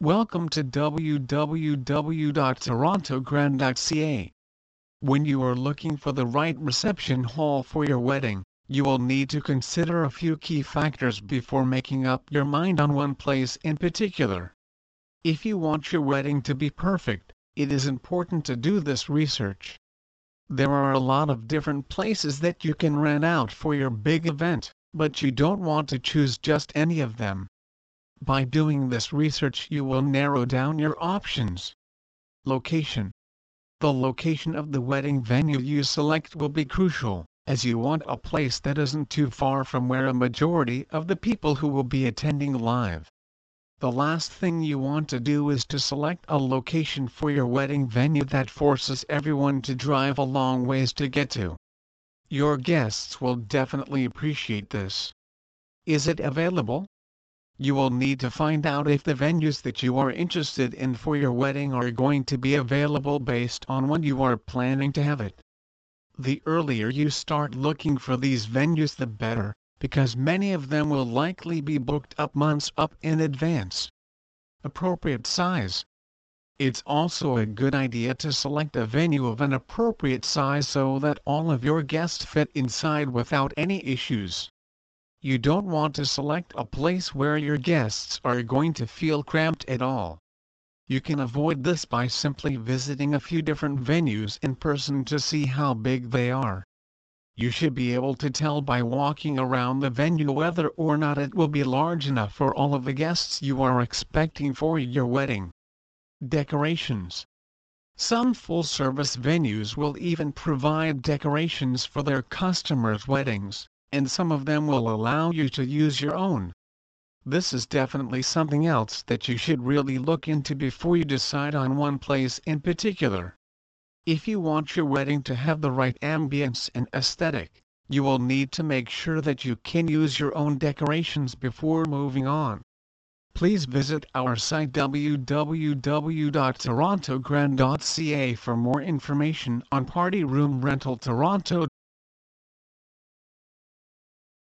Welcome to www.torontogrand.ca. When you are looking for the right reception hall for your wedding, you will need to consider a few key factors before making up your mind on one place in particular. If you want your wedding to be perfect, it is important to do this research. There are a lot of different places that you can rent out for your big event, but you don't want to choose just any of them. By doing this research you will narrow down your options. Location The location of the wedding venue you select will be crucial, as you want a place that isn't too far from where a majority of the people who will be attending live. The last thing you want to do is to select a location for your wedding venue that forces everyone to drive a long ways to get to. Your guests will definitely appreciate this. Is it available? You will need to find out if the venues that you are interested in for your wedding are going to be available based on when you are planning to have it. The earlier you start looking for these venues the better, because many of them will likely be booked up months up in advance. Appropriate size. It's also a good idea to select a venue of an appropriate size so that all of your guests fit inside without any issues. You don't want to select a place where your guests are going to feel cramped at all. You can avoid this by simply visiting a few different venues in person to see how big they are. You should be able to tell by walking around the venue whether or not it will be large enough for all of the guests you are expecting for your wedding. Decorations Some full-service venues will even provide decorations for their customers' weddings and some of them will allow you to use your own. This is definitely something else that you should really look into before you decide on one place in particular. If you want your wedding to have the right ambience and aesthetic, you will need to make sure that you can use your own decorations before moving on. Please visit our site www.torontogrand.ca for more information on Party Room Rental Toronto